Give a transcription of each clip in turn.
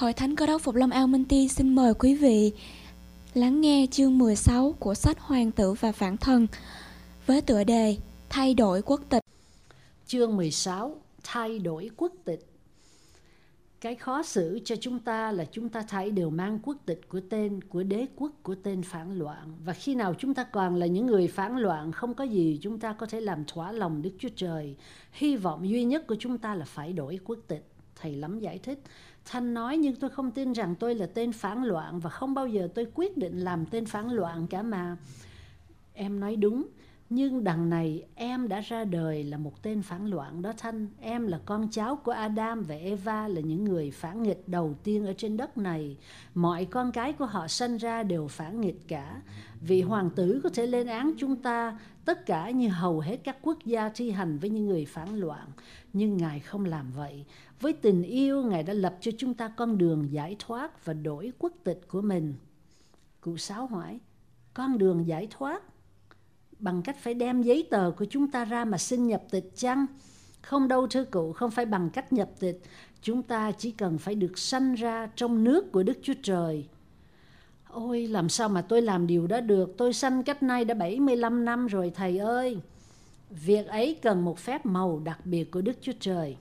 Hội Thánh Cơ đốc Phục Lâm Ao Minh Ti xin mời quý vị lắng nghe chương 16 của sách Hoàng tử và Phản thần với tựa đề Thay đổi quốc tịch. Chương 16 Thay đổi quốc tịch Cái khó xử cho chúng ta là chúng ta thấy đều mang quốc tịch của tên, của đế quốc, của tên phản loạn. Và khi nào chúng ta còn là những người phản loạn, không có gì chúng ta có thể làm thỏa lòng Đức Chúa Trời. Hy vọng duy nhất của chúng ta là phải đổi quốc tịch. Thầy lắm giải thích. Thanh nói nhưng tôi không tin rằng tôi là tên phản loạn và không bao giờ tôi quyết định làm tên phản loạn cả mà. Em nói đúng, nhưng đằng này em đã ra đời là một tên phản loạn đó Thanh. Em là con cháu của Adam và Eva là những người phản nghịch đầu tiên ở trên đất này. Mọi con cái của họ sinh ra đều phản nghịch cả. vị hoàng tử có thể lên án chúng ta tất cả như hầu hết các quốc gia thi hành với những người phản loạn. Nhưng Ngài không làm vậy. Với tình yêu, Ngài đã lập cho chúng ta con đường giải thoát và đổi quốc tịch của mình. Cụ Sáu hỏi, con đường giải thoát bằng cách phải đem giấy tờ của chúng ta ra mà xin nhập tịch chăng? Không đâu thưa cụ, không phải bằng cách nhập tịch. Chúng ta chỉ cần phải được sanh ra trong nước của Đức Chúa Trời. Ôi, làm sao mà tôi làm điều đó được? Tôi sanh cách nay đã 75 năm rồi thầy ơi. Việc ấy cần một phép màu đặc biệt của Đức Chúa Trời.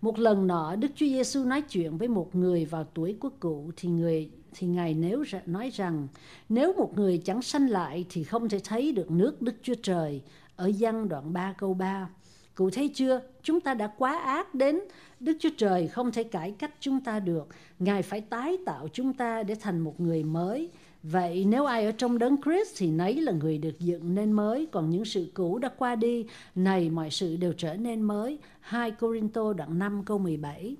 Một lần nọ, Đức Chúa Giêsu nói chuyện với một người vào tuổi của cụ, thì người, thì ngài nếu nói rằng, nếu một người chẳng sanh lại thì không thể thấy được nước Đức Chúa Trời ở văn đoạn 3 câu 3. Cụ thấy chưa? Chúng ta đã quá ác đến Đức Chúa Trời không thể cải cách chúng ta được. Ngài phải tái tạo chúng ta để thành một người mới. Vậy nếu ai ở trong đấng Christ thì nấy là người được dựng nên mới, còn những sự cũ đã qua đi, này mọi sự đều trở nên mới. 2 Corinto đoạn 5 câu 17.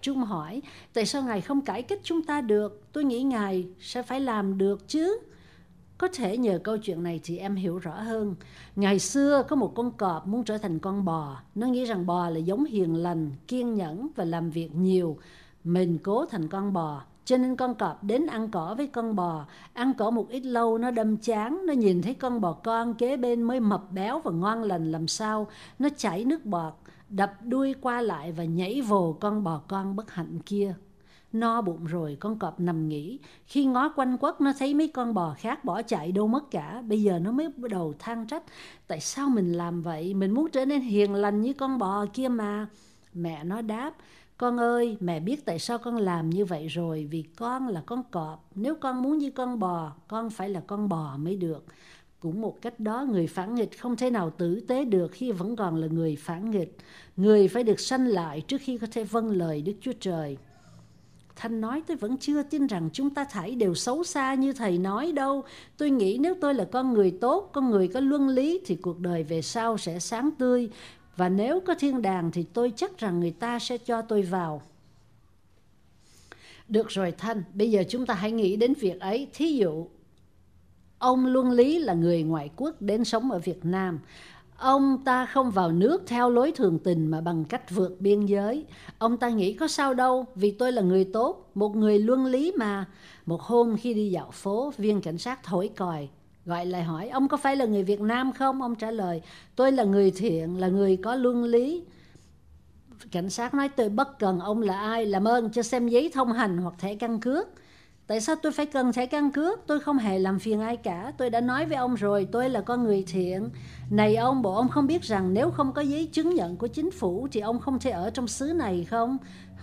Trung hỏi, tại sao Ngài không cải cách chúng ta được? Tôi nghĩ Ngài sẽ phải làm được chứ. Có thể nhờ câu chuyện này thì em hiểu rõ hơn. Ngày xưa có một con cọp muốn trở thành con bò. Nó nghĩ rằng bò là giống hiền lành, kiên nhẫn và làm việc nhiều. Mình cố thành con bò. Cho nên con cọp đến ăn cỏ với con bò. Ăn cỏ một ít lâu nó đâm chán. Nó nhìn thấy con bò con kế bên mới mập béo và ngon lành làm sao. Nó chảy nước bọt, đập đuôi qua lại và nhảy vồ con bò con bất hạnh kia. No bụng rồi con cọp nằm nghỉ. Khi ngó quanh quất nó thấy mấy con bò khác bỏ chạy đâu mất cả. Bây giờ nó mới bắt đầu than trách. Tại sao mình làm vậy? Mình muốn trở nên hiền lành như con bò kia mà. Mẹ nó đáp. Con ơi, mẹ biết tại sao con làm như vậy rồi. Vì con là con cọp. Nếu con muốn như con bò, con phải là con bò mới được. Cũng một cách đó, người phản nghịch không thể nào tử tế được khi vẫn còn là người phản nghịch. Người phải được sanh lại trước khi có thể vâng lời Đức Chúa Trời. Thanh nói tôi vẫn chưa tin rằng chúng ta thảy đều xấu xa như thầy nói đâu. Tôi nghĩ nếu tôi là con người tốt, con người có luân lý thì cuộc đời về sau sẽ sáng tươi. Và nếu có thiên đàng thì tôi chắc rằng người ta sẽ cho tôi vào. Được rồi Thanh, bây giờ chúng ta hãy nghĩ đến việc ấy. Thí dụ, ông Luân Lý là người ngoại quốc đến sống ở Việt Nam. Ông ta không vào nước theo lối thường tình mà bằng cách vượt biên giới. Ông ta nghĩ có sao đâu, vì tôi là người tốt, một người luân lý mà. Một hôm khi đi dạo phố, viên cảnh sát thổi còi, gọi lại hỏi, ông có phải là người Việt Nam không? Ông trả lời, tôi là người thiện, là người có luân lý. Cảnh sát nói tôi bất cần ông là ai, làm ơn cho xem giấy thông hành hoặc thẻ căn cước. Tại sao tôi phải cần thẻ căn cước? Tôi không hề làm phiền ai cả. Tôi đã nói với ông rồi, tôi là con người thiện. Này ông, bộ ông không biết rằng nếu không có giấy chứng nhận của chính phủ thì ông không thể ở trong xứ này không?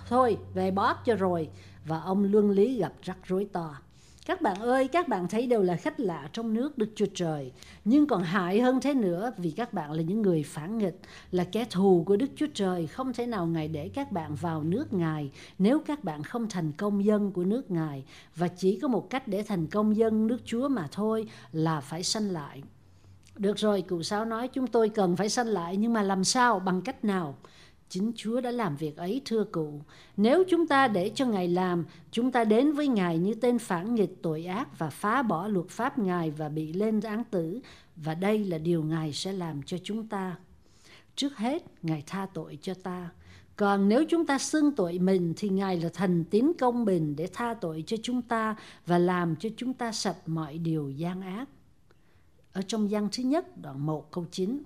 Thôi, về bóp cho rồi. Và ông luân lý gặp rắc rối to. Các bạn ơi, các bạn thấy đều là khách lạ trong nước Đức Chúa Trời. Nhưng còn hại hơn thế nữa vì các bạn là những người phản nghịch, là kẻ thù của Đức Chúa Trời. Không thể nào Ngài để các bạn vào nước Ngài nếu các bạn không thành công dân của nước Ngài. Và chỉ có một cách để thành công dân nước Chúa mà thôi là phải sanh lại. Được rồi, cụ Sáu nói chúng tôi cần phải sanh lại nhưng mà làm sao, bằng cách nào? Chính Chúa đã làm việc ấy thưa cụ. Nếu chúng ta để cho Ngài làm, chúng ta đến với Ngài như tên phản nghịch tội ác và phá bỏ luật pháp Ngài và bị lên án tử. Và đây là điều Ngài sẽ làm cho chúng ta. Trước hết, Ngài tha tội cho ta. Còn nếu chúng ta xưng tội mình thì Ngài là thần tín công bình để tha tội cho chúng ta và làm cho chúng ta sạch mọi điều gian ác. Ở trong gian thứ nhất, đoạn 1 câu 9.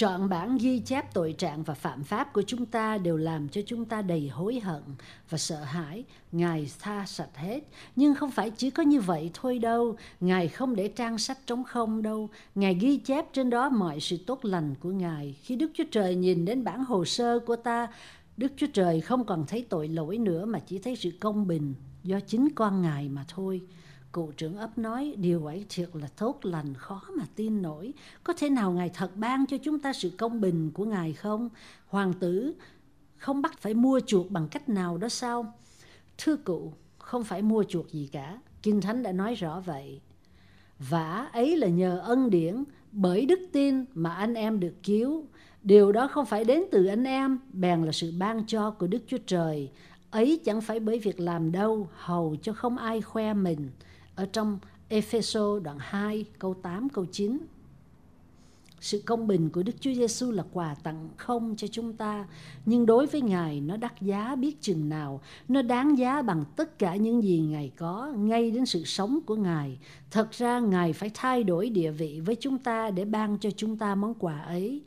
Trọn bản ghi chép tội trạng và phạm pháp của chúng ta đều làm cho chúng ta đầy hối hận và sợ hãi. Ngài tha sạch hết. Nhưng không phải chỉ có như vậy thôi đâu. Ngài không để trang sách trống không đâu. Ngài ghi chép trên đó mọi sự tốt lành của Ngài. Khi Đức Chúa Trời nhìn đến bản hồ sơ của ta, Đức Chúa Trời không còn thấy tội lỗi nữa mà chỉ thấy sự công bình do chính con Ngài mà thôi. Cụ trưởng ấp nói điều ấy thiệt là tốt lành khó mà tin nổi. Có thể nào Ngài thật ban cho chúng ta sự công bình của Ngài không? Hoàng tử không bắt phải mua chuộc bằng cách nào đó sao? Thưa cụ, không phải mua chuộc gì cả. Kinh Thánh đã nói rõ vậy. Vả ấy là nhờ ân điển bởi đức tin mà anh em được cứu. Điều đó không phải đến từ anh em, bèn là sự ban cho của Đức Chúa Trời. Ấy chẳng phải bởi việc làm đâu, hầu cho không ai khoe mình ở trong Epheso đoạn 2 câu 8 câu 9. Sự công bình của Đức Chúa Giêsu là quà tặng không cho chúng ta, nhưng đối với Ngài nó đắt giá biết chừng nào, nó đáng giá bằng tất cả những gì Ngài có, ngay đến sự sống của Ngài. Thật ra Ngài phải thay đổi địa vị với chúng ta để ban cho chúng ta món quà ấy.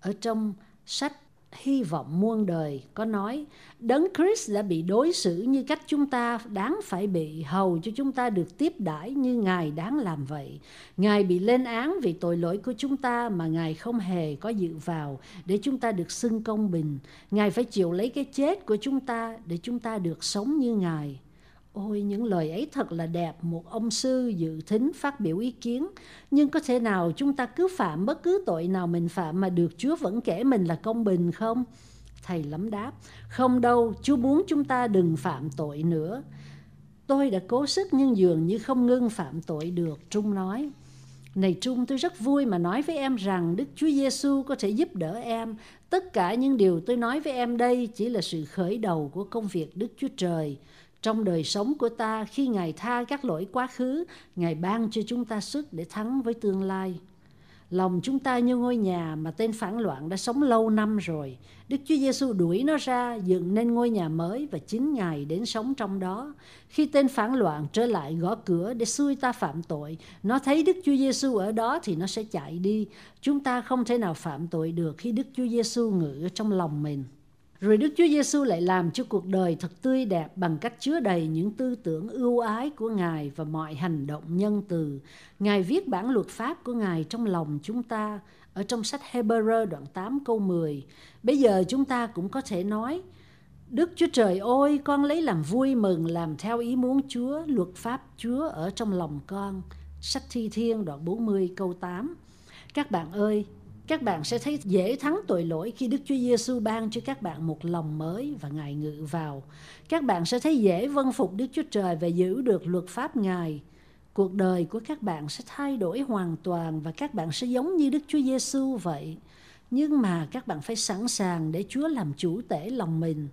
Ở trong sách hy vọng muôn đời. Có nói, đấng Christ đã bị đối xử như cách chúng ta đáng phải bị, hầu cho chúng ta được tiếp đãi như ngài đáng làm vậy. Ngài bị lên án vì tội lỗi của chúng ta mà ngài không hề có dự vào để chúng ta được xưng công bình. Ngài phải chịu lấy cái chết của chúng ta để chúng ta được sống như ngài. Ôi những lời ấy thật là đẹp Một ông sư dự thính phát biểu ý kiến Nhưng có thể nào chúng ta cứ phạm bất cứ tội nào mình phạm Mà được Chúa vẫn kể mình là công bình không? Thầy lắm đáp Không đâu Chúa muốn chúng ta đừng phạm tội nữa Tôi đã cố sức nhưng dường như không ngưng phạm tội được Trung nói này Trung, tôi rất vui mà nói với em rằng Đức Chúa Giêsu có thể giúp đỡ em. Tất cả những điều tôi nói với em đây chỉ là sự khởi đầu của công việc Đức Chúa Trời. Trong đời sống của ta, khi Ngài tha các lỗi quá khứ, Ngài ban cho chúng ta sức để thắng với tương lai. Lòng chúng ta như ngôi nhà mà tên phản loạn đã sống lâu năm rồi. Đức Chúa Giêsu đuổi nó ra, dựng nên ngôi nhà mới và chính Ngài đến sống trong đó. Khi tên phản loạn trở lại gõ cửa để xui ta phạm tội, nó thấy Đức Chúa Giêsu ở đó thì nó sẽ chạy đi. Chúng ta không thể nào phạm tội được khi Đức Chúa Giêsu ngự trong lòng mình. Rồi Đức Chúa Giêsu lại làm cho cuộc đời thật tươi đẹp bằng cách chứa đầy những tư tưởng ưu ái của Ngài và mọi hành động nhân từ. Ngài viết bản luật pháp của Ngài trong lòng chúng ta ở trong sách Hebrew đoạn 8 câu 10. Bây giờ chúng ta cũng có thể nói Đức Chúa Trời ơi, con lấy làm vui mừng làm theo ý muốn Chúa, luật pháp Chúa ở trong lòng con. Sách Thi Thiên đoạn 40 câu 8. Các bạn ơi, các bạn sẽ thấy dễ thắng tội lỗi khi Đức Chúa Giêsu ban cho các bạn một lòng mới và Ngài ngự vào. Các bạn sẽ thấy dễ vâng phục Đức Chúa Trời và giữ được luật pháp Ngài. Cuộc đời của các bạn sẽ thay đổi hoàn toàn và các bạn sẽ giống như Đức Chúa Giêsu vậy. Nhưng mà các bạn phải sẵn sàng để Chúa làm chủ tể lòng mình.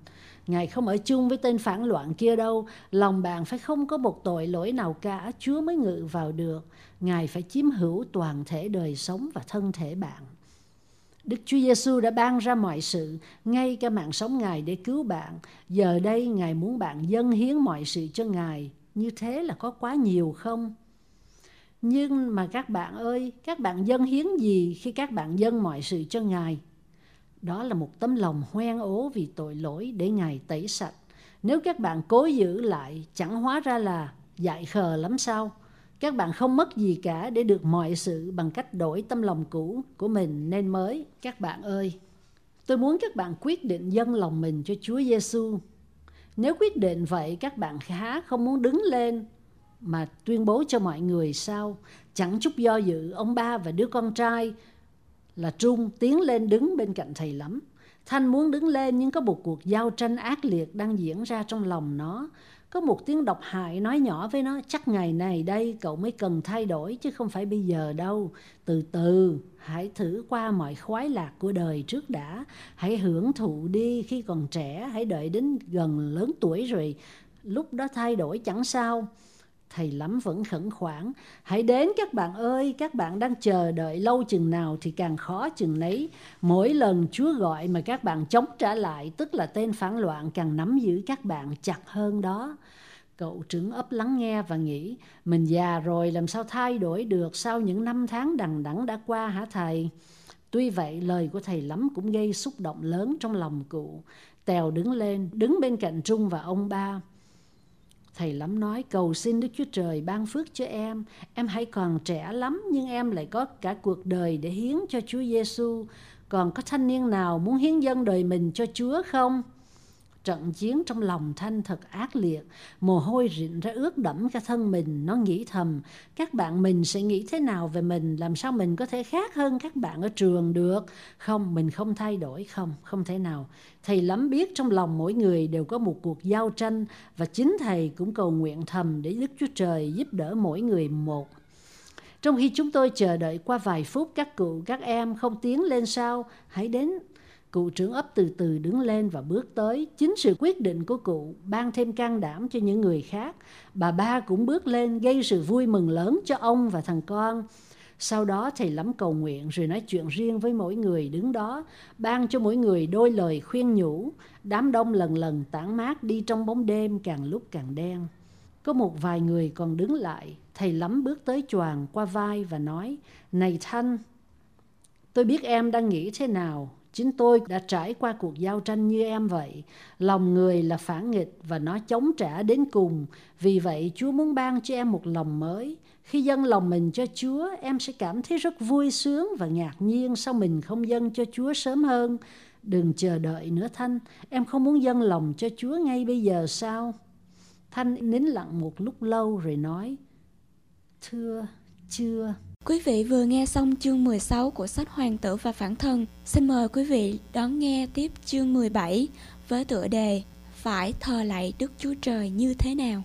Ngài không ở chung với tên phản loạn kia đâu. Lòng bạn phải không có một tội lỗi nào cả. Chúa mới ngự vào được. Ngài phải chiếm hữu toàn thể đời sống và thân thể bạn. Đức Chúa Giêsu đã ban ra mọi sự, ngay cả mạng sống Ngài để cứu bạn. Giờ đây Ngài muốn bạn dâng hiến mọi sự cho Ngài. Như thế là có quá nhiều không? Nhưng mà các bạn ơi, các bạn dâng hiến gì khi các bạn dâng mọi sự cho Ngài? Đó là một tấm lòng hoen ố vì tội lỗi để Ngài tẩy sạch. Nếu các bạn cố giữ lại, chẳng hóa ra là dại khờ lắm sao? Các bạn không mất gì cả để được mọi sự bằng cách đổi tâm lòng cũ của mình nên mới. Các bạn ơi, tôi muốn các bạn quyết định dâng lòng mình cho Chúa Giêsu. Nếu quyết định vậy, các bạn khá không muốn đứng lên mà tuyên bố cho mọi người sao? Chẳng chút do dự, ông ba và đứa con trai là Trung tiến lên đứng bên cạnh thầy lắm. Thanh muốn đứng lên nhưng có một cuộc giao tranh ác liệt đang diễn ra trong lòng nó. Có một tiếng độc hại nói nhỏ với nó chắc ngày này đây cậu mới cần thay đổi chứ không phải bây giờ đâu. Từ từ, hãy thử qua mọi khoái lạc của đời trước đã. Hãy hưởng thụ đi khi còn trẻ, hãy đợi đến gần lớn tuổi rồi. Lúc đó thay đổi chẳng sao thầy lắm vẫn khẩn khoản. Hãy đến các bạn ơi các bạn đang chờ đợi lâu chừng nào thì càng khó chừng nấy. Mỗi lần chúa gọi mà các bạn chống trả lại tức là tên phản loạn càng nắm giữ các bạn chặt hơn đó. Cậu trưởng ấp lắng nghe và nghĩ mình già rồi làm sao thay đổi được? Sau những năm tháng đằng đẵng đã qua hả thầy? Tuy vậy, lời của thầy lắm cũng gây xúc động lớn trong lòng cụ. Tèo đứng lên, đứng bên cạnh Trung và ông ba. Thầy lắm nói cầu xin Đức Chúa Trời ban phước cho em. Em hãy còn trẻ lắm nhưng em lại có cả cuộc đời để hiến cho Chúa Giêsu. Còn có thanh niên nào muốn hiến dân đời mình cho Chúa không? Trận chiến trong lòng thanh thật ác liệt. Mồ hôi rịn ra ướt đẫm cả thân mình. Nó nghĩ thầm, các bạn mình sẽ nghĩ thế nào về mình? Làm sao mình có thể khác hơn các bạn ở trường được? Không, mình không thay đổi. Không không thể nào. Thầy lắm biết trong lòng mỗi người đều có một cuộc giao tranh và chính thầy cũng cầu nguyện thầm để đức chúa trời giúp đỡ mỗi người một. Trong khi chúng tôi chờ đợi qua vài phút, các cụ, các em không tiến lên sao hãy đến Cụ trưởng ấp từ từ đứng lên và bước tới. Chính sự quyết định của cụ ban thêm can đảm cho những người khác. Bà ba cũng bước lên gây sự vui mừng lớn cho ông và thằng con. Sau đó thầy lắm cầu nguyện rồi nói chuyện riêng với mỗi người đứng đó, ban cho mỗi người đôi lời khuyên nhủ. Đám đông lần lần tản mát đi trong bóng đêm càng lúc càng đen. Có một vài người còn đứng lại, thầy lắm bước tới choàng qua vai và nói, Này Thanh, tôi biết em đang nghĩ thế nào, Chính tôi đã trải qua cuộc giao tranh như em vậy. Lòng người là phản nghịch và nó chống trả đến cùng. Vì vậy Chúa muốn ban cho em một lòng mới. Khi dâng lòng mình cho Chúa, em sẽ cảm thấy rất vui sướng và ngạc nhiên sao mình không dâng cho Chúa sớm hơn. Đừng chờ đợi nữa Thanh, em không muốn dâng lòng cho Chúa ngay bây giờ sao? Thanh nín lặng một lúc lâu rồi nói, Thưa, chưa. Quý vị vừa nghe xong chương 16 của sách Hoàng tử và Phản thân. Xin mời quý vị đón nghe tiếp chương 17 với tựa đề Phải thờ lạy Đức Chúa Trời như thế nào.